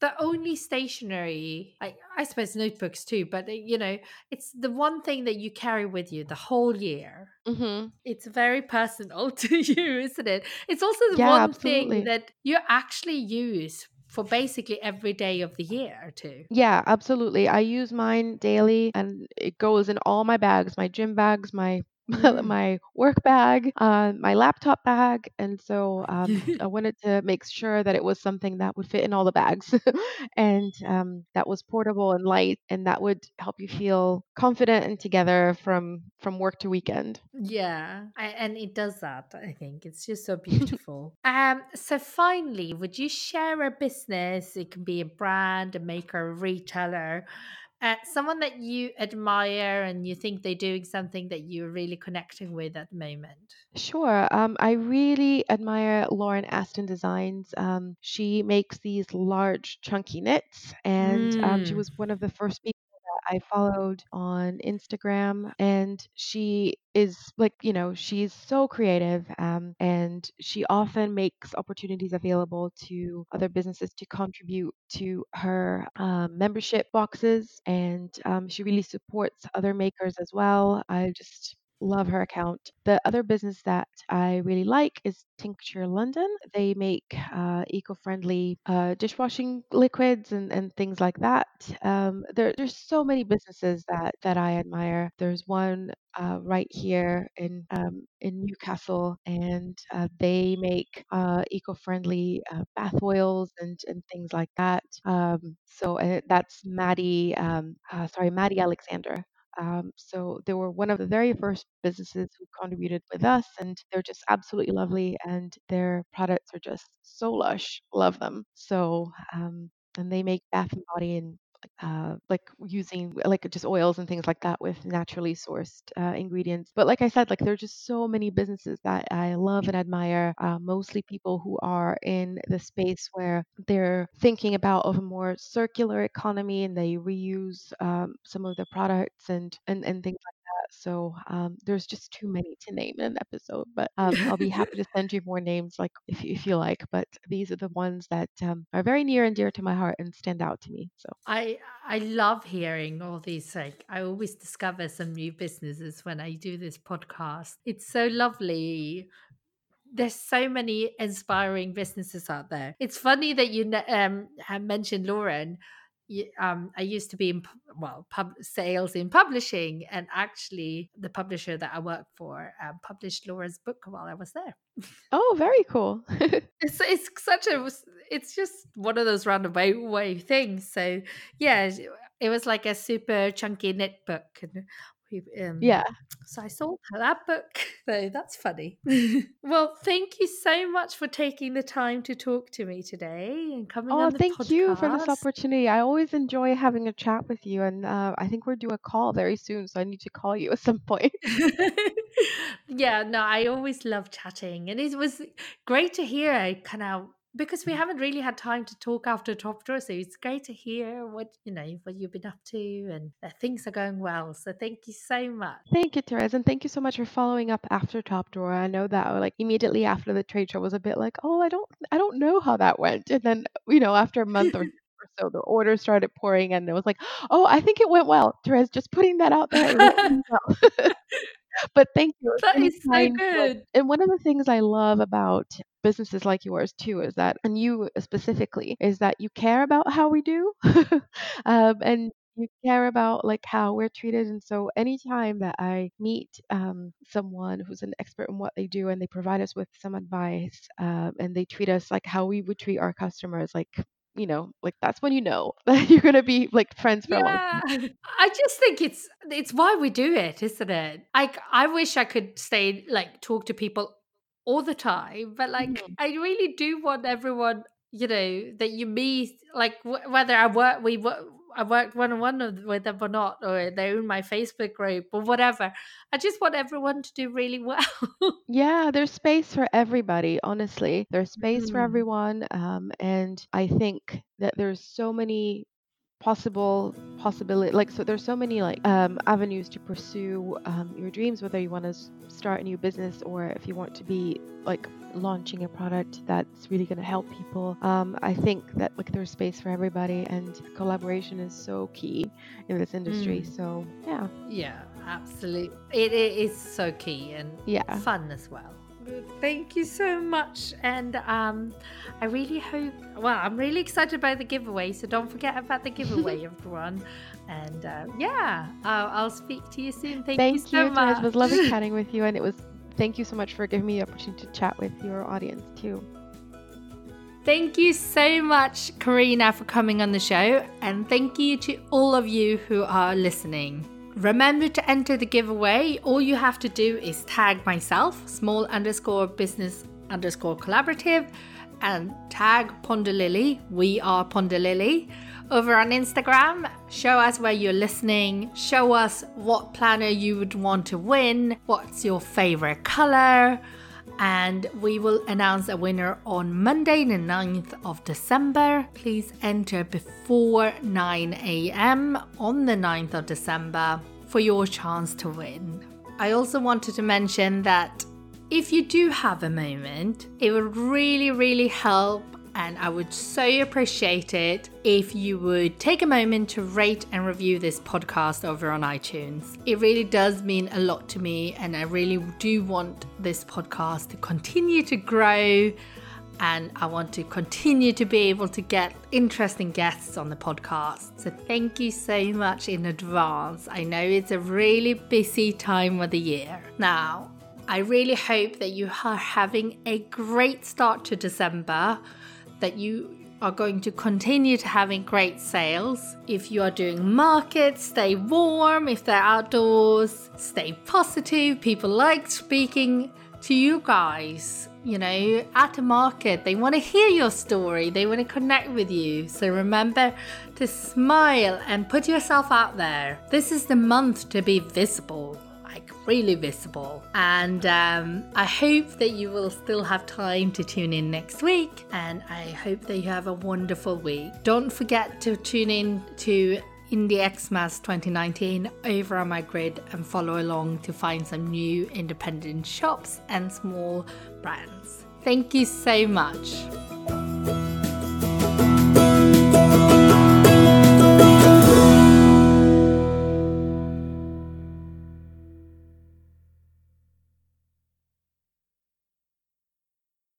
the only stationery I, I suppose notebooks too but uh, you know it's the one thing that you carry with you the whole year hmm it's very personal (laughs) to you isn't it it's also the yeah, one thing that you actually use for basically every day of the year too Yeah, absolutely. I use mine daily and it goes in all my bags, my gym bags, my (laughs) Mm. my work bag, uh, my laptop bag. And so (laughs) um, I wanted to make sure that it was something that would fit in all the bags (laughs) and um, that was portable and light and that would help you feel confident and together from from work to weekend. yeah I, and it does that i think it's just so beautiful um so finally would you share a business it can be a brand a maker a retailer uh, someone that you admire and you think they're doing something that you're really connecting with at the moment Sure. Um, I really admire Lauren Aston Designs. Um, she makes these large, chunky knits, and um, she mm. was one of the first people I followed on Instagram. And she is like, you know, she's so creative, um, and she often makes opportunities available to other businesses to contribute to her um, membership boxes, and um, she really supports other makers as well. I just love her account. The other business that I really like is Tincture London. They make uh, eco-friendly uh, dishwashing liquids and, and things like that. Um, there, there's so many businesses that that I admire. There's one uh, right here in um, in Newcastle, and uh, they make uh, eco-friendly uh, bath oils and and things like that. Um, so that's Maddi, um, uh, sorry, Maddi Alexander. Um, so they were one of the very first businesses who contributed with us, and they're just absolutely lovely, and their products are just so lush. Love them. So, um, and they make bath and body and uh, like using like just oils and things like that with naturally sourced uh, ingredients. But like I said, like there are just so many businesses that I love and admire. Uh, mostly people who are in the space where they're thinking about of a more circular economy and they reuse um, some of the products and and and things like that. So um, there's just too many to name in an episode. But (laughs) um, I'll be happy to send you more names, like if you, if you like. But these are the ones that um, are very near and dear to my heart and stand out to me. So I I love hearing all these. Like I always discover some new businesses when I do this podcast. It's so lovely there's so many inspiring businesses out there. It's funny that you um, have mentioned Lauren. Um, I used to be in well pub sales in publishing, and actually, the publisher that I work for um, published Laura's book while I was there. Oh, very cool! (laughs) it's it's such a it's just one of those roundabout way things. So yeah, it was like a super chunky knit book, and um, yeah. So I saw that book. (laughs) So that's funny. (laughs) well, thank you so much for taking the time to talk to me today and coming oh, on the thank podcast. you for this opportunity. I always enjoy having a chat with you, and uh, I think we're due a call very soon, so I need to call you at some point. (laughs) yeah, no, I always love chatting, and it was great to hear I kind of because we haven't really had time to talk after top drawer so it's great to hear what you know what you've been up to and that things are going well so thank you so much. Thank you therese and thank you so much for following up after top drawer. I know that like immediately after the trade show was a bit like oh i don't i don't know how that went and then you know after a month or (laughs) so the orders started pouring and it was like oh i think it went well. Therese just putting that out there. (laughs) (laughs) but thank you. That is so good. And one of the things I love about businesses like yours too is that, and you specifically, is that you care about how we do, (laughs) um, and you care about like how we're treated. And so, anytime that I meet um, someone who's an expert in what they do, and they provide us with some advice, um, and they treat us like how we would treat our customers, like you know, like that's when you know (laughs) that you're gonna be like friends for yeah. a long time. (laughs) I just think it's it's why we do it, isn't it? Like I wish I could stay like talk to people all the time, but like mm-hmm. I really do want everyone, you know, that you meet, like w- whether I work, we work I worked one on one with them or not, or they're in my Facebook group or whatever. I just want everyone to do really (laughs) well. yeah, there's space for everybody, honestly. There's space mm. for everyone. Um, and I think that there's so many possible possibility like so there's so many like um, avenues to pursue um, your dreams whether you want to start a new business or if you want to be like launching a product that's really going to help people. Um, i think that like there's space for everybody and collaboration is so key in this industry mm. so yeah. Yeah absolutely it, it is so key and yeah. fun as well Thank you so much. And um, I really hope, well, I'm really excited about the giveaway. So don't forget about the giveaway, (laughs) everyone. And uh, yeah, I'll, I'll, speak to you soon. Thank, thank you so you, much. It was lovely chatting with you. And it was, (laughs) thank you so much for giving me the opportunity to chat with your audience too. Thank you so much, Carina, for coming on the show. And thank you to all of you who are listening. Remember to enter the giveaway. All you have to do is tag myself, small underscore business underscore collaborative, and tag Ponderlily. We are Ponderlily over on Instagram. Show us where you're listening. Show us what planner you would want to win. What's your favorite color? And we will announce a winner on Monday, the 9th of December. Please enter before 9 a.m. on the 9th of December for your chance to win. I also wanted to mention that if you do have a moment, it would really, really help and I would so appreciate it if you would take a moment to rate and review this podcast over on iTunes. It really does mean a lot to me, and I really do want this podcast to continue to grow. And I want to continue to be able to get interesting guests on the podcast. So, thank you so much in advance. I know it's a really busy time of the year. Now, I really hope that you are having a great start to December that you are going to continue to having great sales. If you are doing markets, stay warm. If they're outdoors, stay positive. People like speaking to you guys. You know, at a market, they want to hear your story, they want to connect with you. So remember to smile and put yourself out there. This is the month to be visible really visible. And um, I hope that you will still have time to tune in next week. And I hope that you have a wonderful week. Don't forget to tune in to Indie Xmas 2019 over on my grid and follow along to find some new independent shops and small brands. Thank you so much.